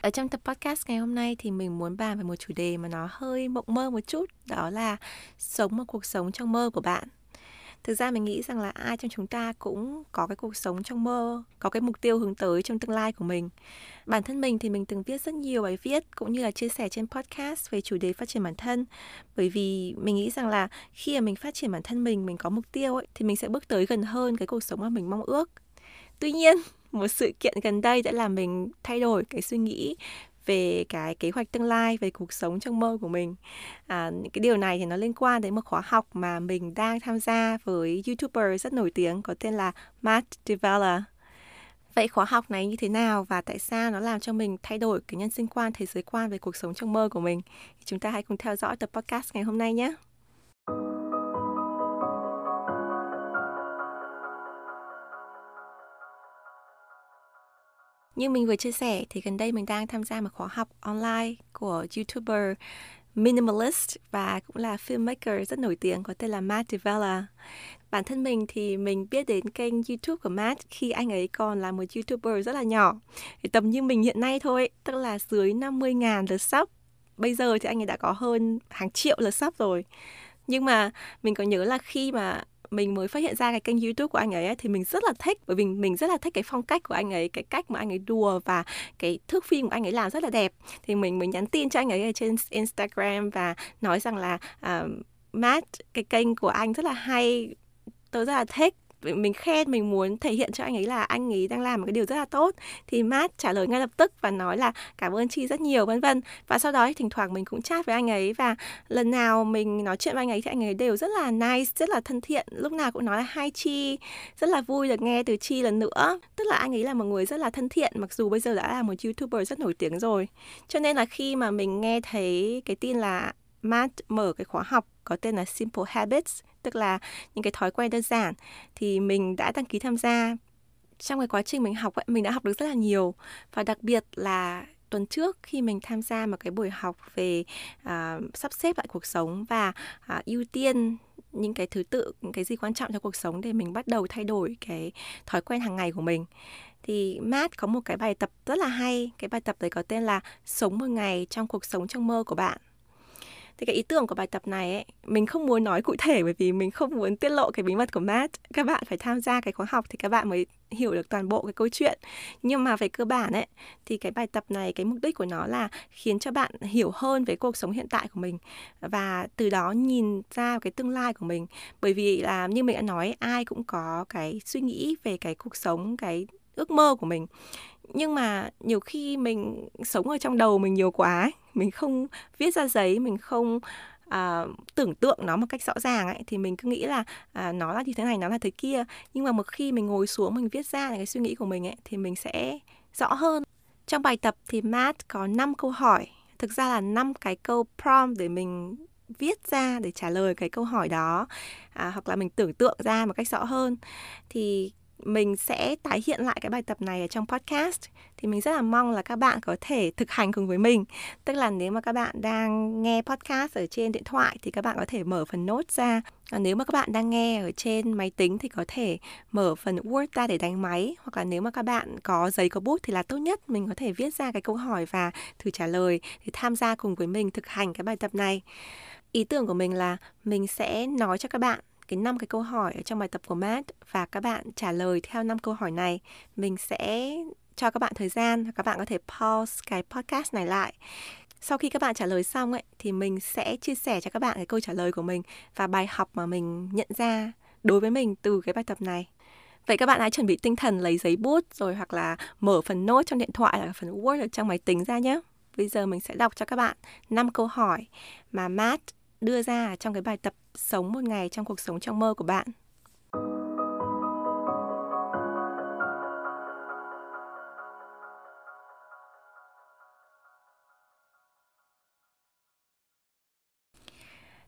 Ở trong tập podcast ngày hôm nay thì mình muốn bàn về một chủ đề mà nó hơi mộng mơ một chút, đó là sống một cuộc sống trong mơ của bạn. Thực ra mình nghĩ rằng là ai trong chúng ta cũng có cái cuộc sống trong mơ, có cái mục tiêu hướng tới trong tương lai của mình. Bản thân mình thì mình từng viết rất nhiều bài viết cũng như là chia sẻ trên podcast về chủ đề phát triển bản thân. Bởi vì mình nghĩ rằng là khi mà mình phát triển bản thân mình, mình có mục tiêu ấy, thì mình sẽ bước tới gần hơn cái cuộc sống mà mình mong ước. Tuy nhiên, một sự kiện gần đây đã làm mình thay đổi cái suy nghĩ về cái kế hoạch tương lai về cuộc sống trong mơ của mình. À, những cái điều này thì nó liên quan đến một khóa học mà mình đang tham gia với youtuber rất nổi tiếng có tên là Matt Devella vậy khóa học này như thế nào và tại sao nó làm cho mình thay đổi cái nhân sinh quan thế giới quan về cuộc sống trong mơ của mình? Chúng ta hãy cùng theo dõi tập podcast ngày hôm nay nhé. Như mình vừa chia sẻ thì gần đây mình đang tham gia một khóa học online của YouTuber minimalist và cũng là filmmaker rất nổi tiếng có tên là Matt Devella. Bản thân mình thì mình biết đến kênh YouTube của Matt khi anh ấy còn là một YouTuber rất là nhỏ. Thì tầm như mình hiện nay thôi, tức là dưới 50.000 lượt sub. Bây giờ thì anh ấy đã có hơn hàng triệu lượt sub rồi. Nhưng mà mình có nhớ là khi mà mình mới phát hiện ra cái kênh youtube của anh ấy thì mình rất là thích bởi vì mình rất là thích cái phong cách của anh ấy cái cách mà anh ấy đùa và cái thước phim của anh ấy làm rất là đẹp. Thì mình mới nhắn tin cho anh ấy ở trên instagram và nói rằng là uh, Matt cái kênh của anh rất là hay tôi rất là thích mình khen, mình muốn thể hiện cho anh ấy là anh ấy đang làm một cái điều rất là tốt. Thì Matt trả lời ngay lập tức và nói là cảm ơn chi rất nhiều vân vân. Và sau đó thỉnh thoảng mình cũng chat với anh ấy và lần nào mình nói chuyện với anh ấy thì anh ấy đều rất là nice, rất là thân thiện. Lúc nào cũng nói là hai chi rất là vui được nghe từ chi lần nữa. Tức là anh ấy là một người rất là thân thiện, mặc dù bây giờ đã là một youtuber rất nổi tiếng rồi. Cho nên là khi mà mình nghe thấy cái tin là Matt mở cái khóa học có tên là Simple Habits tức là những cái thói quen đơn giản thì mình đã đăng ký tham gia. Trong cái quá trình mình học mình đã học được rất là nhiều. Và đặc biệt là tuần trước khi mình tham gia một cái buổi học về uh, sắp xếp lại cuộc sống và uh, ưu tiên những cái thứ tự những cái gì quan trọng cho cuộc sống để mình bắt đầu thay đổi cái thói quen hàng ngày của mình. Thì Matt có một cái bài tập rất là hay. Cái bài tập đấy có tên là sống một ngày trong cuộc sống trong mơ của bạn thì cái ý tưởng của bài tập này ấy, mình không muốn nói cụ thể bởi vì mình không muốn tiết lộ cái bí mật của Matt. Các bạn phải tham gia cái khóa học thì các bạn mới hiểu được toàn bộ cái câu chuyện. Nhưng mà về cơ bản ấy thì cái bài tập này cái mục đích của nó là khiến cho bạn hiểu hơn về cuộc sống hiện tại của mình và từ đó nhìn ra cái tương lai của mình. Bởi vì là như mình đã nói ai cũng có cái suy nghĩ về cái cuộc sống cái ước mơ của mình nhưng mà nhiều khi mình sống ở trong đầu mình nhiều quá ấy mình không viết ra giấy mình không à, tưởng tượng nó một cách rõ ràng ấy thì mình cứ nghĩ là à, nó là như thế này nó là thế kia. Nhưng mà một khi mình ngồi xuống mình viết ra cái suy nghĩ của mình ấy thì mình sẽ rõ hơn. Trong bài tập thì Matt có 5 câu hỏi. Thực ra là 5 cái câu prompt để mình viết ra để trả lời cái câu hỏi đó à, hoặc là mình tưởng tượng ra một cách rõ hơn. Thì mình sẽ tái hiện lại cái bài tập này ở trong podcast. Thì mình rất là mong là các bạn có thể thực hành cùng với mình. Tức là nếu mà các bạn đang nghe podcast ở trên điện thoại thì các bạn có thể mở phần nốt ra. Còn nếu mà các bạn đang nghe ở trên máy tính thì có thể mở phần Word ra để đánh máy. Hoặc là nếu mà các bạn có giấy, có bút thì là tốt nhất. Mình có thể viết ra cái câu hỏi và thử trả lời để tham gia cùng với mình thực hành cái bài tập này. Ý tưởng của mình là mình sẽ nói cho các bạn cái năm cái câu hỏi ở trong bài tập của Matt và các bạn trả lời theo năm câu hỏi này. Mình sẽ cho các bạn thời gian các bạn có thể pause cái podcast này lại. Sau khi các bạn trả lời xong ấy, thì mình sẽ chia sẻ cho các bạn cái câu trả lời của mình và bài học mà mình nhận ra đối với mình từ cái bài tập này. Vậy các bạn hãy chuẩn bị tinh thần lấy giấy bút rồi hoặc là mở phần nốt trong điện thoại hoặc phần Word ở trong máy tính ra nhé. Bây giờ mình sẽ đọc cho các bạn năm câu hỏi mà Matt đưa ra trong cái bài tập sống một ngày trong cuộc sống trong mơ của bạn?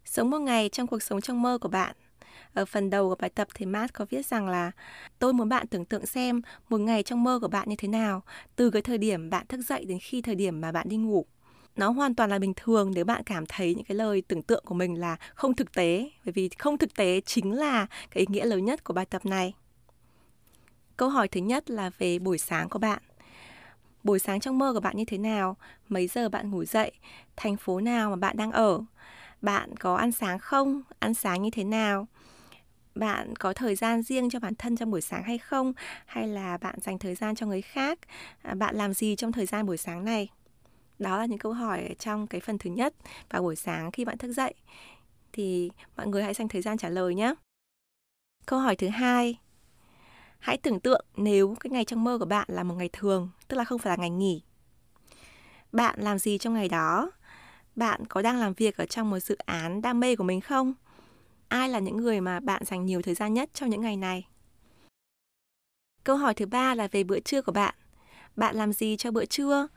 Sống một ngày trong cuộc sống trong mơ của bạn. Ở phần đầu của bài tập thì Matt có viết rằng là, tôi muốn bạn tưởng tượng xem một ngày trong mơ của bạn như thế nào, từ cái thời điểm bạn thức dậy đến khi thời điểm mà bạn đi ngủ. Nó hoàn toàn là bình thường nếu bạn cảm thấy những cái lời tưởng tượng của mình là không thực tế, bởi vì không thực tế chính là cái ý nghĩa lớn nhất của bài tập này. Câu hỏi thứ nhất là về buổi sáng của bạn. Buổi sáng trong mơ của bạn như thế nào? Mấy giờ bạn ngủ dậy? Thành phố nào mà bạn đang ở? Bạn có ăn sáng không? Ăn sáng như thế nào? Bạn có thời gian riêng cho bản thân trong buổi sáng hay không? Hay là bạn dành thời gian cho người khác? À, bạn làm gì trong thời gian buổi sáng này? Đó là những câu hỏi trong cái phần thứ nhất vào buổi sáng khi bạn thức dậy. Thì mọi người hãy dành thời gian trả lời nhé. Câu hỏi thứ hai, hãy tưởng tượng nếu cái ngày trong mơ của bạn là một ngày thường, tức là không phải là ngày nghỉ. Bạn làm gì trong ngày đó? Bạn có đang làm việc ở trong một dự án đam mê của mình không? Ai là những người mà bạn dành nhiều thời gian nhất trong những ngày này? Câu hỏi thứ ba là về bữa trưa của bạn. Bạn làm gì cho bữa trưa?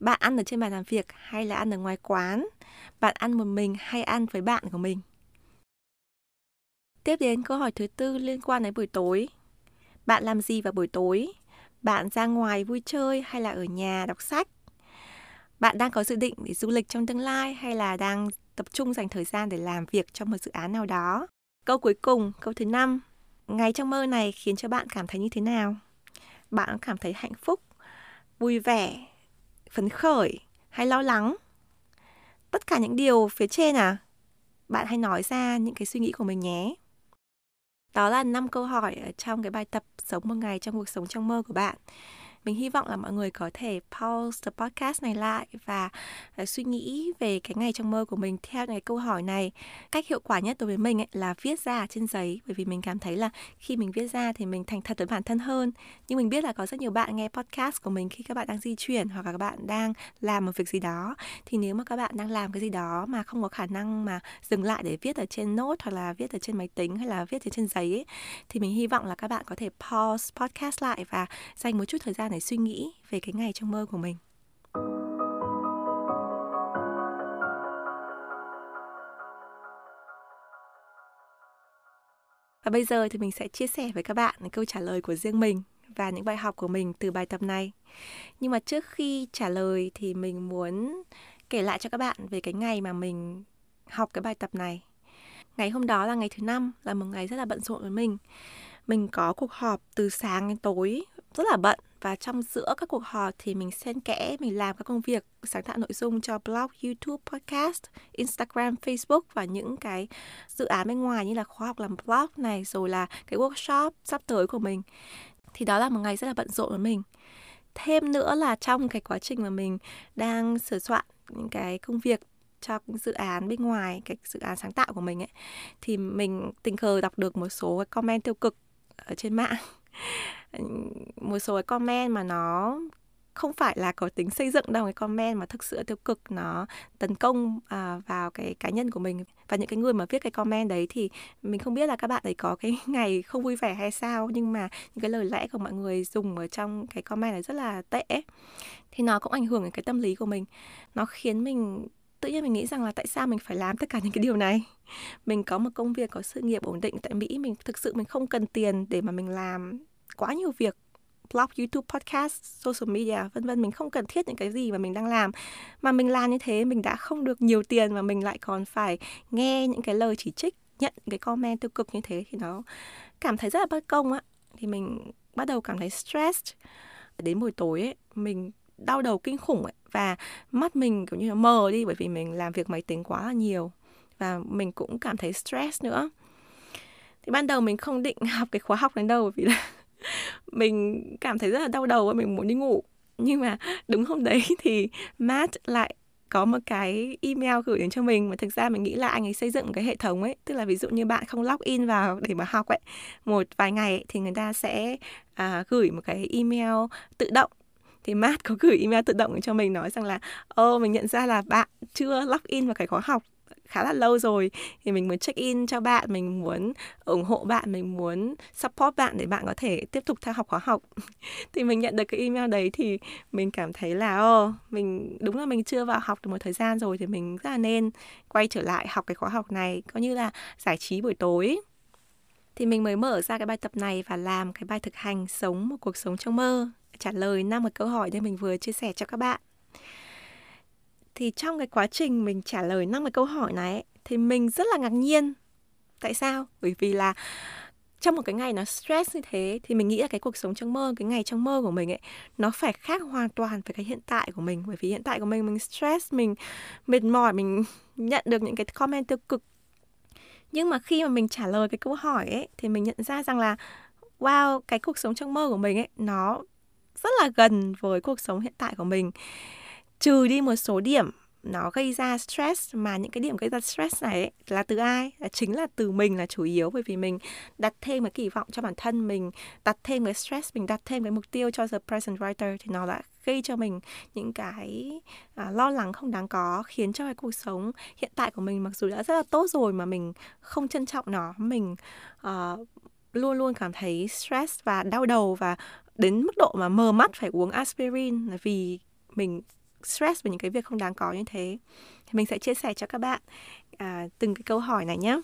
Bạn ăn ở trên bàn làm việc hay là ăn ở ngoài quán? Bạn ăn một mình hay ăn với bạn của mình? Tiếp đến câu hỏi thứ tư liên quan đến buổi tối. Bạn làm gì vào buổi tối? Bạn ra ngoài vui chơi hay là ở nhà đọc sách? Bạn đang có dự định để du lịch trong tương lai hay là đang tập trung dành thời gian để làm việc trong một dự án nào đó? Câu cuối cùng, câu thứ năm. Ngày trong mơ này khiến cho bạn cảm thấy như thế nào? Bạn cảm thấy hạnh phúc, vui vẻ, phấn khởi hay lo lắng? Tất cả những điều phía trên à? Bạn hãy nói ra những cái suy nghĩ của mình nhé. Đó là năm câu hỏi ở trong cái bài tập sống một ngày trong cuộc sống trong mơ của bạn. Mình hy vọng là mọi người có thể pause the podcast này lại và uh, suy nghĩ về cái ngày trong mơ của mình theo cái câu hỏi này. Cách hiệu quả nhất đối với mình ấy là viết ra trên giấy bởi vì mình cảm thấy là khi mình viết ra thì mình thành thật với bản thân hơn. Nhưng mình biết là có rất nhiều bạn nghe podcast của mình khi các bạn đang di chuyển hoặc là các bạn đang làm một việc gì đó thì nếu mà các bạn đang làm cái gì đó mà không có khả năng mà dừng lại để viết ở trên note hoặc là viết ở trên máy tính hay là viết ở trên giấy ấy, thì mình hy vọng là các bạn có thể pause podcast lại và dành một chút thời gian để suy nghĩ về cái ngày trong mơ của mình Và bây giờ thì mình sẽ chia sẻ với các bạn câu trả lời của riêng mình và những bài học của mình từ bài tập này. Nhưng mà trước khi trả lời thì mình muốn kể lại cho các bạn về cái ngày mà mình học cái bài tập này. Ngày hôm đó là ngày thứ năm, là một ngày rất là bận rộn với mình. Mình có cuộc họp từ sáng đến tối rất là bận và trong giữa các cuộc họp thì mình xen kẽ mình làm các công việc sáng tạo nội dung cho blog, YouTube, podcast, Instagram, Facebook và những cái dự án bên ngoài như là khóa học làm blog này rồi là cái workshop sắp tới của mình. Thì đó là một ngày rất là bận rộn với mình. Thêm nữa là trong cái quá trình mà mình đang sửa soạn những cái công việc cho dự án bên ngoài cái dự án sáng tạo của mình ấy thì mình tình cờ đọc được một số cái comment tiêu cực ở trên mạng một số cái comment mà nó không phải là có tính xây dựng đâu cái comment mà thực sự tiêu cực nó tấn công à, vào cái cá nhân của mình. Và những cái người mà viết cái comment đấy thì mình không biết là các bạn ấy có cái ngày không vui vẻ hay sao nhưng mà những cái lời lẽ của mọi người dùng ở trong cái comment này rất là tệ thì nó cũng ảnh hưởng đến cái tâm lý của mình. Nó khiến mình tự nhiên mình nghĩ rằng là tại sao mình phải làm tất cả những cái điều này? Mình có một công việc có sự nghiệp ổn định tại mỹ mình thực sự mình không cần tiền để mà mình làm quá nhiều việc blog, YouTube, podcast, social media, vân vân mình không cần thiết những cái gì mà mình đang làm. Mà mình làm như thế mình đã không được nhiều tiền mà mình lại còn phải nghe những cái lời chỉ trích, nhận cái comment tiêu cực như thế thì nó cảm thấy rất là bất công á. Thì mình bắt đầu cảm thấy stressed. Đến buổi tối ấy, mình đau đầu kinh khủng ấy và mắt mình kiểu như là mờ đi bởi vì mình làm việc máy tính quá là nhiều và mình cũng cảm thấy stress nữa. Thì ban đầu mình không định học cái khóa học đến đâu bởi vì là mình cảm thấy rất là đau đầu và mình muốn đi ngủ. Nhưng mà đúng hôm đấy thì Matt lại có một cái email gửi đến cho mình mà thực ra mình nghĩ là anh ấy xây dựng cái hệ thống ấy. Tức là ví dụ như bạn không log in vào để mà học ấy một vài ngày ấy, thì người ta sẽ à, gửi một cái email tự động. Thì Matt có gửi email tự động cho mình nói rằng là ô mình nhận ra là bạn chưa log in vào cái khóa học khá là lâu rồi, thì mình muốn check in cho bạn, mình muốn ủng hộ bạn, mình muốn support bạn để bạn có thể tiếp tục theo học khóa học. Thì mình nhận được cái email đấy thì mình cảm thấy là ô mình, đúng là mình chưa vào học được một thời gian rồi thì mình rất là nên quay trở lại học cái khóa học này, coi như là giải trí buổi tối. Thì mình mới mở ra cái bài tập này và làm cái bài thực hành sống một cuộc sống trong mơ. Trả lời năm cái câu hỏi đây mình vừa chia sẻ cho các bạn thì trong cái quá trình mình trả lời năm cái câu hỏi này thì mình rất là ngạc nhiên. Tại sao? Bởi vì là trong một cái ngày nó stress như thế, thì mình nghĩ là cái cuộc sống trong mơ, cái ngày trong mơ của mình ấy, nó phải khác hoàn toàn với cái hiện tại của mình. Bởi vì hiện tại của mình mình stress, mình mệt mỏi, mình nhận được những cái comment tiêu cực. Nhưng mà khi mà mình trả lời cái câu hỏi ấy, thì mình nhận ra rằng là, wow, cái cuộc sống trong mơ của mình ấy, nó rất là gần với cuộc sống hiện tại của mình trừ đi một số điểm nó gây ra stress mà những cái điểm gây ra stress này ấy, là từ ai? Là chính là từ mình là chủ yếu bởi vì mình đặt thêm cái kỳ vọng cho bản thân mình đặt thêm cái stress mình đặt thêm cái mục tiêu cho the present writer thì nó đã gây cho mình những cái à, lo lắng không đáng có khiến cho cái cuộc sống hiện tại của mình mặc dù đã rất là tốt rồi mà mình không trân trọng nó mình uh, luôn luôn cảm thấy stress và đau đầu và đến mức độ mà mờ mắt phải uống aspirin là vì mình stress về những cái việc không đáng có như thế thì mình sẽ chia sẻ cho các bạn à, từng cái câu hỏi này nhé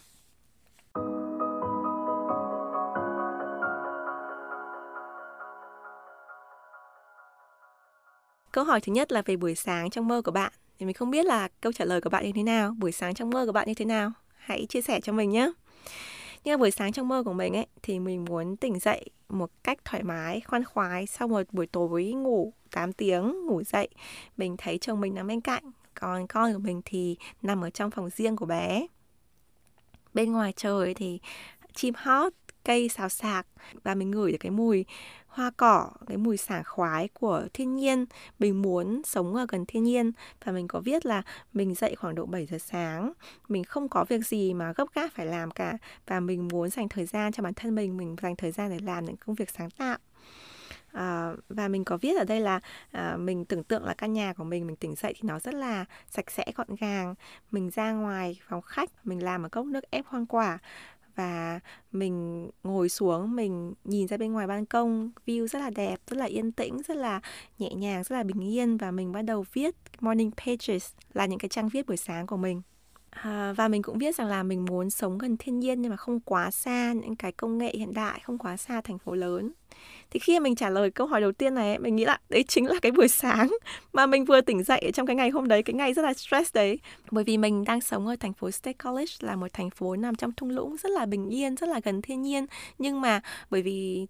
Câu hỏi thứ nhất là về buổi sáng trong mơ của bạn. Thì mình không biết là câu trả lời của bạn như thế nào, buổi sáng trong mơ của bạn như thế nào. Hãy chia sẻ cho mình nhé. Nhưng buổi sáng trong mơ của mình ấy thì mình muốn tỉnh dậy một cách thoải mái, khoan khoái sau một buổi tối ngủ 8 tiếng ngủ dậy. Mình thấy chồng mình nằm bên cạnh, còn con của mình thì nằm ở trong phòng riêng của bé. Bên ngoài trời thì chim hót, cây xào xạc và mình ngửi được cái mùi hoa cỏ, cái mùi sảng khoái của thiên nhiên. Mình muốn sống ở gần thiên nhiên và mình có viết là mình dậy khoảng độ 7 giờ sáng. Mình không có việc gì mà gấp gáp phải làm cả và mình muốn dành thời gian cho bản thân mình, mình dành thời gian để làm những công việc sáng tạo. À, và mình có viết ở đây là à, mình tưởng tượng là căn nhà của mình mình tỉnh dậy thì nó rất là sạch sẽ gọn gàng. Mình ra ngoài phòng khách mình làm một cốc nước ép hoa quả và mình ngồi xuống mình nhìn ra bên ngoài ban công view rất là đẹp rất là yên tĩnh rất là nhẹ nhàng rất là bình yên và mình bắt đầu viết morning pages là những cái trang viết buổi sáng của mình. À, và mình cũng biết rằng là mình muốn sống gần thiên nhiên nhưng mà không quá xa những cái công nghệ hiện đại, không quá xa thành phố lớn. Thì khi mình trả lời câu hỏi đầu tiên này, mình nghĩ là đấy chính là cái buổi sáng mà mình vừa tỉnh dậy trong cái ngày hôm đấy, cái ngày rất là stress đấy. Bởi vì mình đang sống ở thành phố State College là một thành phố nằm trong thung lũng rất là bình yên, rất là gần thiên nhiên. Nhưng mà bởi vì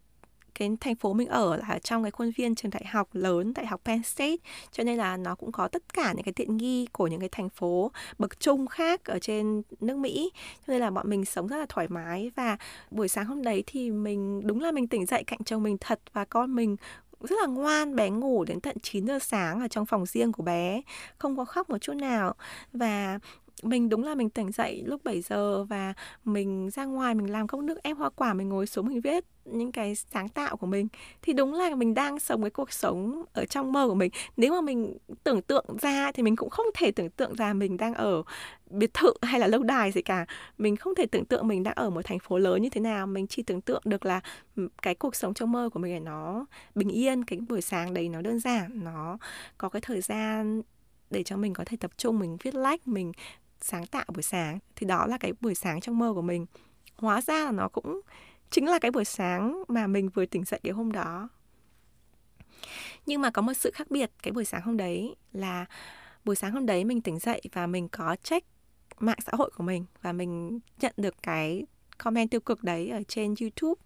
cái thành phố mình ở là trong cái khuôn viên trường đại học lớn, đại học Penn State. Cho nên là nó cũng có tất cả những cái tiện nghi của những cái thành phố bậc trung khác ở trên nước Mỹ. Cho nên là bọn mình sống rất là thoải mái và buổi sáng hôm đấy thì mình, đúng là mình tỉnh dậy cạnh chồng mình thật và con mình rất là ngoan, bé ngủ đến tận 9 giờ sáng ở trong phòng riêng của bé, không có khóc một chút nào. Và mình đúng là mình tỉnh dậy lúc 7 giờ và mình ra ngoài mình làm cốc nước ép hoa quả, mình ngồi xuống mình viết những cái sáng tạo của mình. Thì đúng là mình đang sống cái cuộc sống ở trong mơ của mình. Nếu mà mình tưởng tượng ra thì mình cũng không thể tưởng tượng ra mình đang ở biệt thự hay là lâu đài gì cả. Mình không thể tưởng tượng mình đang ở một thành phố lớn như thế nào. Mình chỉ tưởng tượng được là ừ, cái cuộc sống trong mơ của mình là nó bình yên, cái buổi sáng đấy nó đơn giản, nó có cái thời gian để cho mình có thể tập trung, mình viết lách, mình sáng tạo buổi sáng, thì đó là cái buổi sáng trong mơ của mình. Hóa ra là nó cũng chính là cái buổi sáng mà mình vừa tỉnh dậy cái hôm đó. Nhưng mà có một sự khác biệt cái buổi sáng hôm đấy là buổi sáng hôm đấy mình tỉnh dậy và mình có check mạng xã hội của mình và mình nhận được cái comment tiêu cực đấy ở trên YouTube.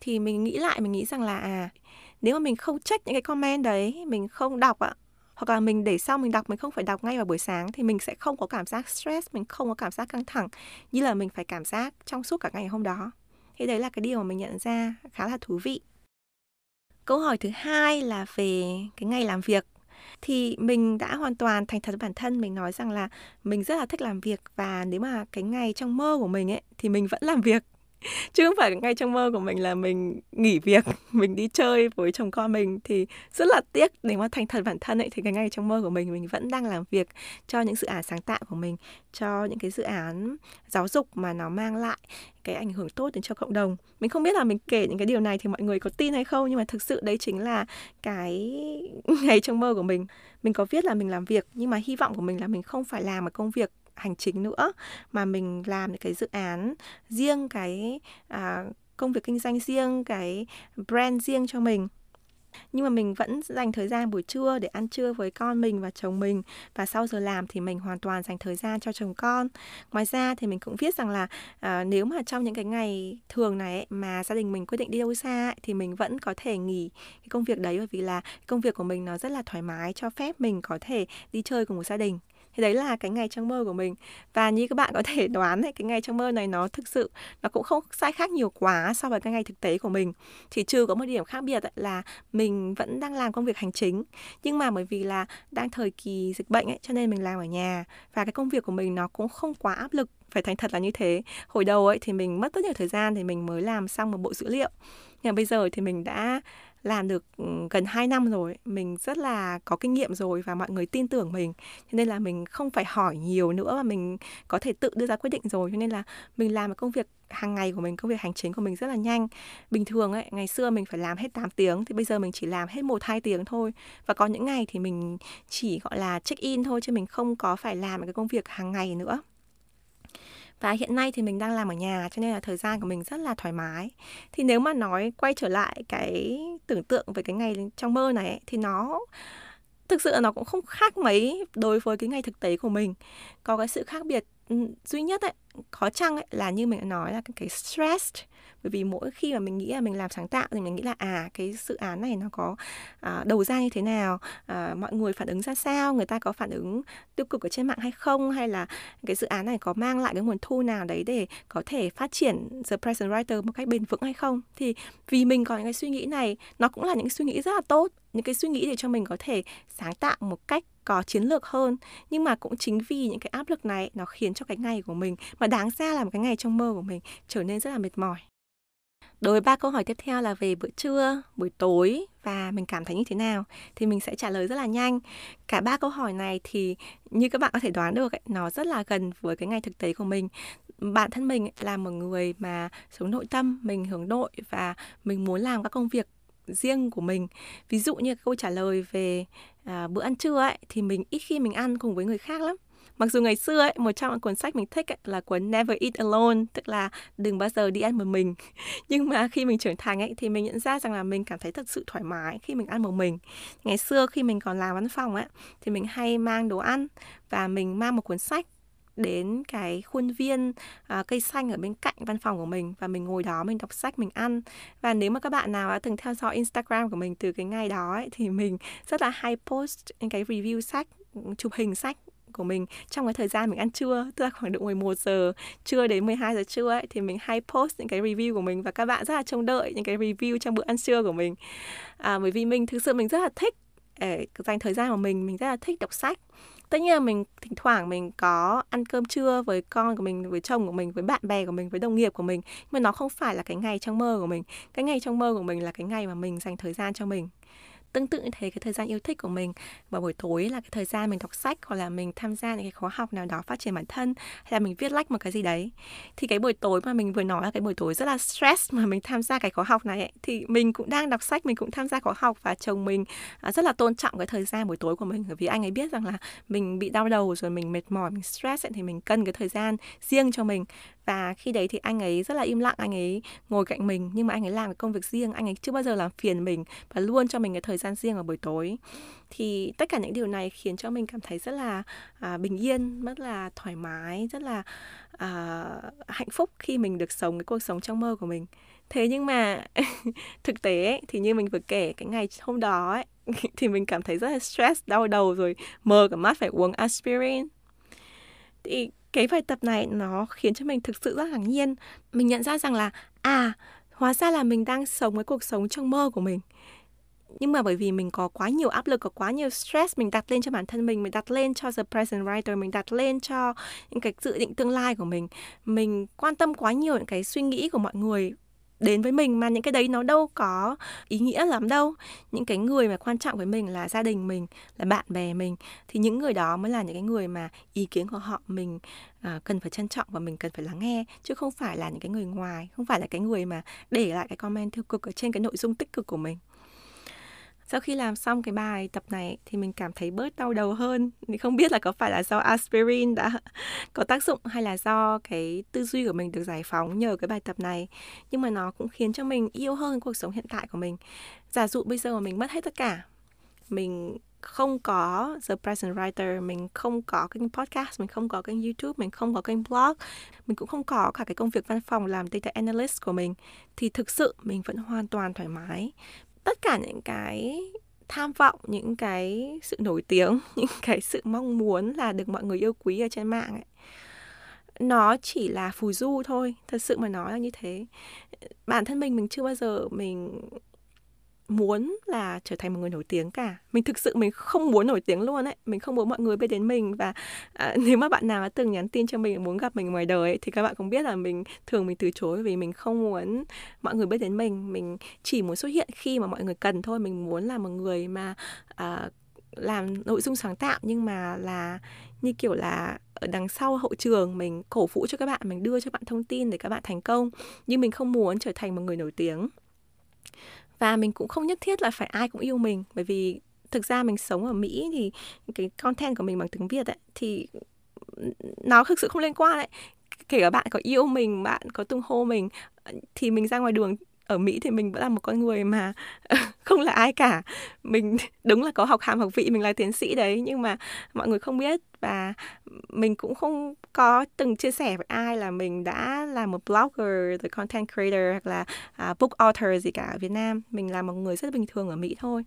Thì mình nghĩ lại, mình nghĩ rằng là à nếu mà mình không check những cái comment đấy, mình không đọc ạ hoặc là mình để sau mình đọc, mình không phải đọc ngay vào buổi sáng thì mình sẽ không có cảm giác stress, mình không có cảm giác căng thẳng như là mình phải cảm giác trong suốt cả ngày hôm đó. Thì đấy là cái điều mà mình nhận ra khá là thú vị. Câu hỏi thứ hai là về cái ngày làm việc. Thì mình đã hoàn toàn thành thật với bản thân, mình nói rằng là mình rất là thích làm việc và nếu mà cái ngày trong mơ của mình ấy thì mình vẫn làm việc chứ không phải ngay trong mơ của mình là mình nghỉ việc, mình đi chơi với chồng con mình thì rất là tiếc. Để mà thành thật bản thân ấy, thì cái ngày trong mơ của mình mình vẫn đang làm việc cho những dự án sáng tạo của mình, cho những cái dự án giáo dục mà nó mang lại cái ảnh hưởng tốt đến cho cộng đồng. Mình không biết là mình kể những cái điều này thì mọi người có tin hay không, nhưng mà thực sự đấy chính là cái ngày trong mơ của mình. Mình có viết là mình làm việc, nhưng mà hy vọng của mình là mình không phải làm một công việc hành chính nữa mà mình làm những cái dự án riêng cái à, công việc kinh doanh riêng cái brand riêng cho mình. Nhưng mà mình vẫn dành thời gian buổi trưa để ăn trưa với con mình và chồng mình và sau giờ làm thì mình hoàn toàn dành thời gian cho chồng con. Ngoài ra thì mình cũng viết rằng là à, nếu mà trong những cái ngày thường này ấy, mà gia đình mình quyết định đi đâu xa ấy, thì mình vẫn có thể nghỉ cái công việc đấy bởi vì là công việc của mình nó rất là thoải mái cho phép mình có thể đi chơi cùng một gia đình thì đấy là cái ngày trong mơ của mình. Và như các bạn có thể đoán ấy, cái ngày trong mơ này nó thực sự nó cũng không sai khác nhiều quá so với cái ngày thực tế của mình. Chỉ trừ có một điểm khác biệt ấy, là mình vẫn đang làm công việc hành chính. Nhưng mà bởi vì là đang thời kỳ dịch bệnh ấy cho nên mình làm ở nhà. Và cái công việc của mình nó cũng không quá áp lực phải thành thật là như thế. Hồi đầu ấy thì mình mất rất nhiều thời gian thì mình mới làm xong một bộ dữ liệu. Nhưng mà bây giờ thì mình đã làm được ừ, gần 2 năm rồi, mình rất là có kinh nghiệm rồi và mọi người tin tưởng mình. Cho nên là mình không phải hỏi nhiều nữa và mình có thể tự đưa ra quyết định rồi. Cho nên là mình làm công việc hàng ngày của mình, công việc hành chính của mình rất là nhanh. Bình thường ấy, ngày xưa mình phải làm hết 8 tiếng, thì bây giờ mình chỉ làm hết một, hai tiếng thôi. Và có những ngày thì mình chỉ, gọi là, check in thôi, chứ mình không có phải làm cái công việc hàng ngày nữa và hiện nay thì mình đang làm ở nhà cho nên là thời gian của mình rất là thoải mái. Thì nếu mà nói quay trở lại cái tưởng tượng về cái ngày trong mơ này ấy, thì nó thực sự là nó cũng không khác mấy đối với cái ngày thực tế của mình. Có cái sự khác biệt ừ, duy nhất ấy có chăng ấy là như mình đã nói là cái stress bởi vì mỗi khi mà mình nghĩ là mình làm sáng tạo thì mình nghĩ là à cái dự án này nó có à, đầu ra như thế nào à, mọi người phản ứng ra sao người ta có phản ứng tiêu cực ở trên mạng hay không hay là cái dự án này có mang lại cái nguồn thu nào đấy để có thể phát triển the present writer một cách bền vững hay không. Thì vì mình có những cái suy nghĩ này nó cũng là những suy nghĩ rất là tốt những cái suy nghĩ để cho mình có thể sáng tạo một cách có chiến lược hơn. Nhưng mà cũng chính vì những cái áp lực này nó khiến cho cái ngày của mình mà đáng ra là một cái ngày trong mơ của mình trở nên rất là mệt mỏi. Đối với ba câu hỏi tiếp theo là về bữa trưa, buổi tối và mình cảm thấy như thế nào thì mình sẽ trả lời rất là nhanh. Cả ba câu hỏi này thì như các bạn có thể đoán được ấy, nó rất là gần với cái ngày thực tế của mình. Bản thân mình là một người mà sống nội tâm, mình hướng nội và mình muốn làm các công việc riêng của mình. Ví dụ như câu trả lời về à, bữa ăn trưa ấy thì mình ít khi mình ăn cùng với người khác lắm mặc dù ngày xưa ấy một trong những cuốn sách mình thích ấy, là cuốn Never Eat Alone tức là đừng bao giờ đi ăn một mình. Nhưng mà khi mình trưởng thành ấy thì mình nhận ra rằng là mình cảm thấy thật sự thoải mái khi mình ăn một mình. Ngày xưa khi mình còn làm văn phòng ấy thì mình hay mang đồ ăn và mình mang một cuốn sách đến cái khuôn viên uh, cây xanh ở bên cạnh văn phòng của mình và mình ngồi đó mình đọc sách mình ăn. Và nếu mà các bạn nào đã từng theo dõi Instagram của mình từ cái ngày đó ấy, thì mình rất là hay post những cái review sách chụp hình sách của mình. Trong cái thời gian mình ăn trưa tức là khoảng độ 11 giờ trưa đến 12 giờ trưa ấy thì mình hay post những cái review của mình và các bạn rất là trông đợi những cái review trong bữa ăn trưa của mình. À, bởi vì mình thực sự mình rất là thích để dành thời gian của mình mình rất là thích đọc sách. Tất nhiên là mình thỉnh thoảng mình có ăn cơm trưa với con của mình với chồng của mình với bạn bè của mình với đồng nghiệp của mình nhưng mà nó không phải là cái ngày trong mơ của mình. Cái ngày trong mơ của mình là cái ngày mà mình dành thời gian cho mình tương tự như thế cái thời gian yêu thích của mình vào buổi tối là cái thời gian mình đọc sách hoặc là mình tham gia những cái khóa học nào đó phát triển bản thân hay là mình viết lách like một cái gì đấy. Thì cái buổi tối mà mình vừa nói là cái buổi tối rất là stress mà mình tham gia cái khóa học này ấy, thì mình cũng đang đọc sách mình cũng tham gia khóa học và chồng mình à, rất là tôn trọng cái thời gian buổi tối của mình. Bởi vì anh ấy biết rằng là mình bị đau đầu rồi mình mệt mỏi mình stress ấy, thì mình cần cái thời gian riêng cho mình và khi đấy thì anh ấy rất là im lặng anh ấy ngồi cạnh mình nhưng mà anh ấy làm cái công việc riêng anh ấy chưa bao giờ làm phiền mình và luôn cho mình cái thời gian riêng vào buổi tối. Thì tất cả những điều này khiến cho mình cảm thấy rất là à, bình yên rất là thoải mái rất là à, hạnh phúc khi mình được sống cái cuộc sống trong mơ của mình. Thế nhưng mà thực tế ấy, thì như mình vừa kể cái ngày hôm đó ấy, thì mình cảm thấy rất là stress đau đầu rồi mờ cả mắt phải uống aspirin. Thì cái bài tập này nó khiến cho mình thực sự rất ngạc nhiên. Mình nhận ra rằng là à hóa ra là mình đang sống cái cuộc sống trong mơ của mình. Nhưng mà bởi vì mình có quá nhiều áp lực, có quá nhiều stress, mình đặt lên cho bản thân mình mình đặt lên cho the present writer, mình đặt lên cho những cái dự định tương lai của mình. Mình quan tâm quá nhiều những cái suy nghĩ của mọi người đến với mình mà những cái đấy nó đâu có ý nghĩa lắm đâu. Những cái người mà quan trọng với mình là gia đình mình là bạn bè mình. Thì những người đó mới là những cái người mà ý kiến của họ mình à, cần phải trân trọng và mình cần phải lắng nghe chứ không phải là những cái người ngoài không phải là cái người mà để lại cái comment tiêu cực ở trên cái nội dung tích cực của mình sau khi làm xong cái bài tập này thì mình cảm thấy bớt đau đầu hơn. Thì không biết là có phải là do aspirin đã có tác dụng hay là do cái tư duy của mình được giải phóng nhờ cái bài tập này. Nhưng mà nó cũng khiến cho mình yêu hơn cuộc sống hiện tại của mình. Giả dụ bây giờ mà mình mất hết tất cả mình không có The Present Writer, mình không có kênh podcast, mình không có kênh YouTube, mình không có kênh blog, mình cũng không có cả cái công việc văn phòng làm data analyst của mình thì thực sự mình vẫn hoàn toàn thoải mái tất cả những cái tham vọng, những cái sự nổi tiếng, những cái sự mong muốn là được mọi người yêu quý ở trên mạng ấy, nó chỉ là phù du thôi. Thật sự mà nói là như thế. Bản thân mình mình chưa bao giờ mình muốn là trở thành một người nổi tiếng cả. Mình thực sự mình không muốn nổi tiếng luôn ấy. Mình không muốn mọi người biết đến mình. Và à, nếu mà bạn nào đã từng nhắn tin cho mình muốn gặp mình ngoài đời ấy, thì các bạn cũng biết là mình thường mình từ chối vì mình không muốn mọi người biết đến mình. Mình chỉ muốn xuất hiện khi mà mọi người cần thôi. Mình muốn là một người mà à, làm nội dung sáng tạo nhưng mà là như kiểu là ở đằng sau hậu trường mình cổ vũ cho các bạn mình đưa cho bạn thông tin để các bạn thành công. Nhưng mình không muốn trở thành một người nổi tiếng và mình cũng không nhất thiết là phải ai cũng yêu mình, bởi vì thực ra mình sống ở Mỹ thì cái content của mình bằng tiếng Việt ấy, thì nó thực sự không liên quan đấy kể cả bạn có yêu mình, bạn có tung hô mình, thì mình ra ngoài đường ở Mỹ thì mình vẫn là một con người mà không là ai cả. Mình đúng là có học hàm học vị mình là tiến sĩ đấy nhưng mà mọi người không biết và mình cũng không có từng chia sẻ với ai là mình đã là một blogger, the content creator hoặc là uh, book author gì cả ở Việt Nam. Mình là một người rất bình thường ở Mỹ thôi.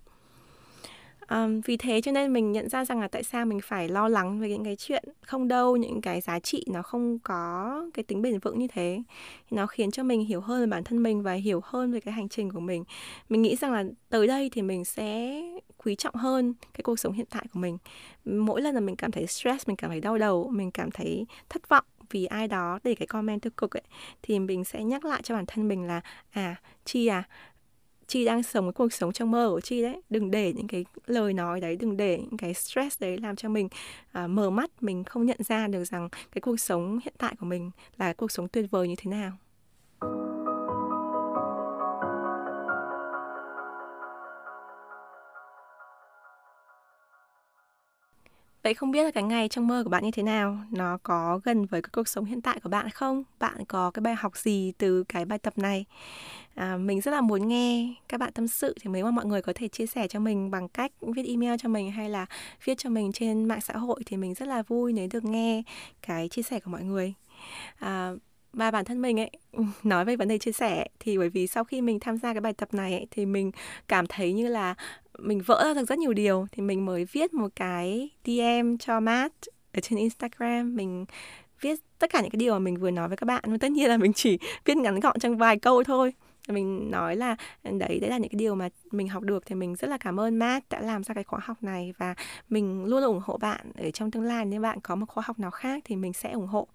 Um, vì thế cho nên mình nhận ra rằng là tại sao mình phải lo lắng về những cái chuyện không đâu những cái giá trị nó không có cái tính bền vững như thế. Thì nó khiến cho mình hiểu hơn về bản thân mình và hiểu hơn về cái hành trình của mình. Mình nghĩ rằng là tới đây thì mình sẽ quý trọng hơn cái cuộc sống hiện tại của mình. Mỗi lần là mình cảm thấy stress mình cảm thấy đau đầu mình cảm thấy thất vọng vì ai đó để cái comment tiêu cực ấy thì mình sẽ nhắc lại cho bản thân mình là à chi à chi đang sống cái cuộc sống trong mơ của chi đấy đừng để những cái lời nói đấy đừng để những cái stress đấy làm cho mình à, mở mắt mình không nhận ra được rằng cái cuộc sống hiện tại của mình là cuộc sống tuyệt vời như thế nào Vậy không biết là cái ngày trong mơ của bạn như thế nào? Nó có gần với cái cuộc sống hiện tại của bạn không? Bạn có cái bài học gì từ cái bài tập này? À, mình rất là muốn nghe các bạn tâm sự thì mấy mà mọi người có thể chia sẻ cho mình bằng cách viết email cho mình hay là viết cho mình trên mạng xã hội thì mình rất là vui nếu được nghe cái chia sẻ của mọi người. À, và bản thân mình ấy nói về vấn đề chia sẻ thì bởi vì sau khi mình tham gia cái bài tập này ấy, thì mình cảm thấy như là mình vỡ ra được rất nhiều điều. Thì mình mới viết một cái DM cho Matt ở trên Instagram. Mình viết tất cả những cái điều mà mình vừa nói với các bạn. Tất nhiên là mình chỉ viết ngắn gọn trong vài câu thôi mình nói là ừ, đấy đấy là những cái điều mà mình học được thì mình rất là cảm ơn Matt đã làm ra cái khóa học này và mình luôn ủng hộ bạn ở trong tương lai. Nếu bạn có một khóa học nào khác thì mình sẽ ủng hộ.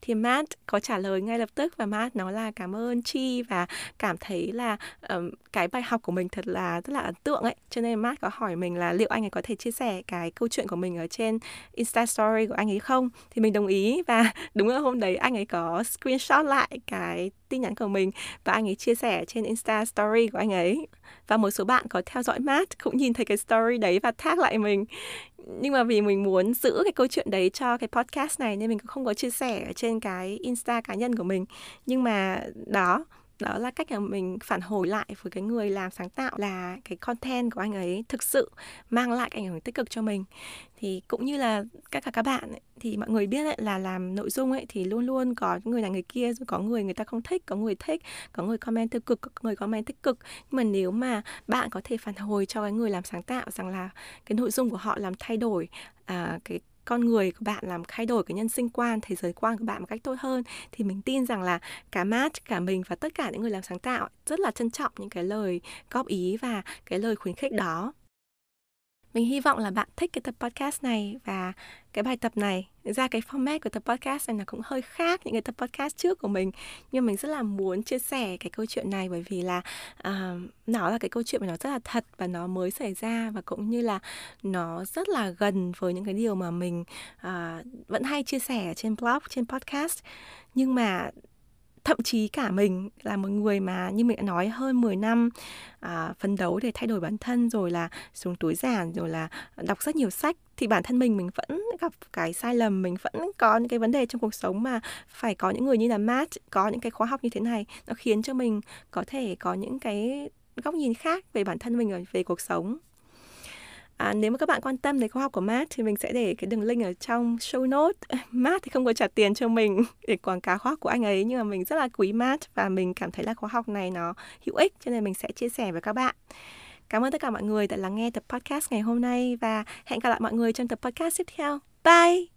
Thì Matt có trả lời ngay lập tức và Matt nói là cảm ơn Chi và cảm thấy là um, cái bài học của mình thật là rất là ấn tượng ấy. Cho nên Matt có hỏi mình là liệu anh ấy có thể chia sẻ cái câu chuyện của mình ở trên Insta Story của anh ấy không? Thì mình đồng ý và đúng là hôm đấy anh ấy có screenshot lại cái tin nhắn của mình và anh ấy chia sẻ trên Insta Story của anh ấy. Và một số bạn có theo dõi Matt, cũng nhìn thấy cái story đấy và tag lại mình. Nhưng mà vì mình muốn giữ cái câu chuyện đấy cho cái podcast này nên mình cũng không có chia sẻ ở trên cái Insta cá nhân của mình. Nhưng mà đó đó là cách mà mình phản hồi lại với cái người làm sáng tạo là cái content của anh ấy thực sự mang lại cái ảnh hưởng tích cực cho mình. Thì cũng như là các cả các bạn ấy, thì mọi người biết ấy, là làm nội dung ấy thì luôn luôn có người này người kia rồi có người người ta không thích có người thích có người comment tiêu cực có người comment tích cực. Nhưng mà nếu mà bạn có thể phản hồi cho cái người làm sáng tạo rằng là cái nội dung của họ làm thay đổi à, cái con người của bạn làm thay đổi cái nhân sinh quan, thế giới quan của bạn một cách tốt hơn, thì mình tin rằng là cả Matt cả mình và tất cả những người làm sáng tạo rất là trân trọng những cái lời góp ý và cái lời khuyến khích đó mình hy vọng là bạn thích cái tập podcast này và cái bài tập này. Ra cái format của tập podcast này là cũng hơi khác những cái tập podcast trước của mình. Nhưng mình rất là muốn chia sẻ cái câu chuyện này bởi vì là uh, nó là cái câu chuyện mà nó rất là thật và nó mới xảy ra và cũng như là nó rất là gần với những cái điều mà mình uh, vẫn hay chia sẻ trên blog trên podcast. Nhưng mà thậm chí cả mình là một người mà như mình đã nói hơn 10 năm à, phấn đấu để thay đổi bản thân rồi là xuống túi giản rồi là đọc rất nhiều sách thì bản thân mình mình vẫn gặp cái sai lầm mình vẫn có những cái vấn đề trong cuộc sống mà phải có những người như là Matt có những cái khóa học như thế này nó khiến cho mình có thể có những cái góc nhìn khác về bản thân mình về cuộc sống. À, nếu mà các bạn quan tâm đến khóa học của Matt thì mình sẽ để cái đường link ở trong show note. Matt thì không có trả tiền cho mình để quảng cáo khóa học của anh ấy nhưng mà mình rất là quý Matt và mình cảm thấy là khóa học này nó hữu ích cho nên mình sẽ chia sẻ với các bạn. Cảm ơn tất cả mọi người đã lắng nghe tập podcast ngày hôm nay và hẹn gặp lại mọi người trong tập podcast tiếp theo. Bye!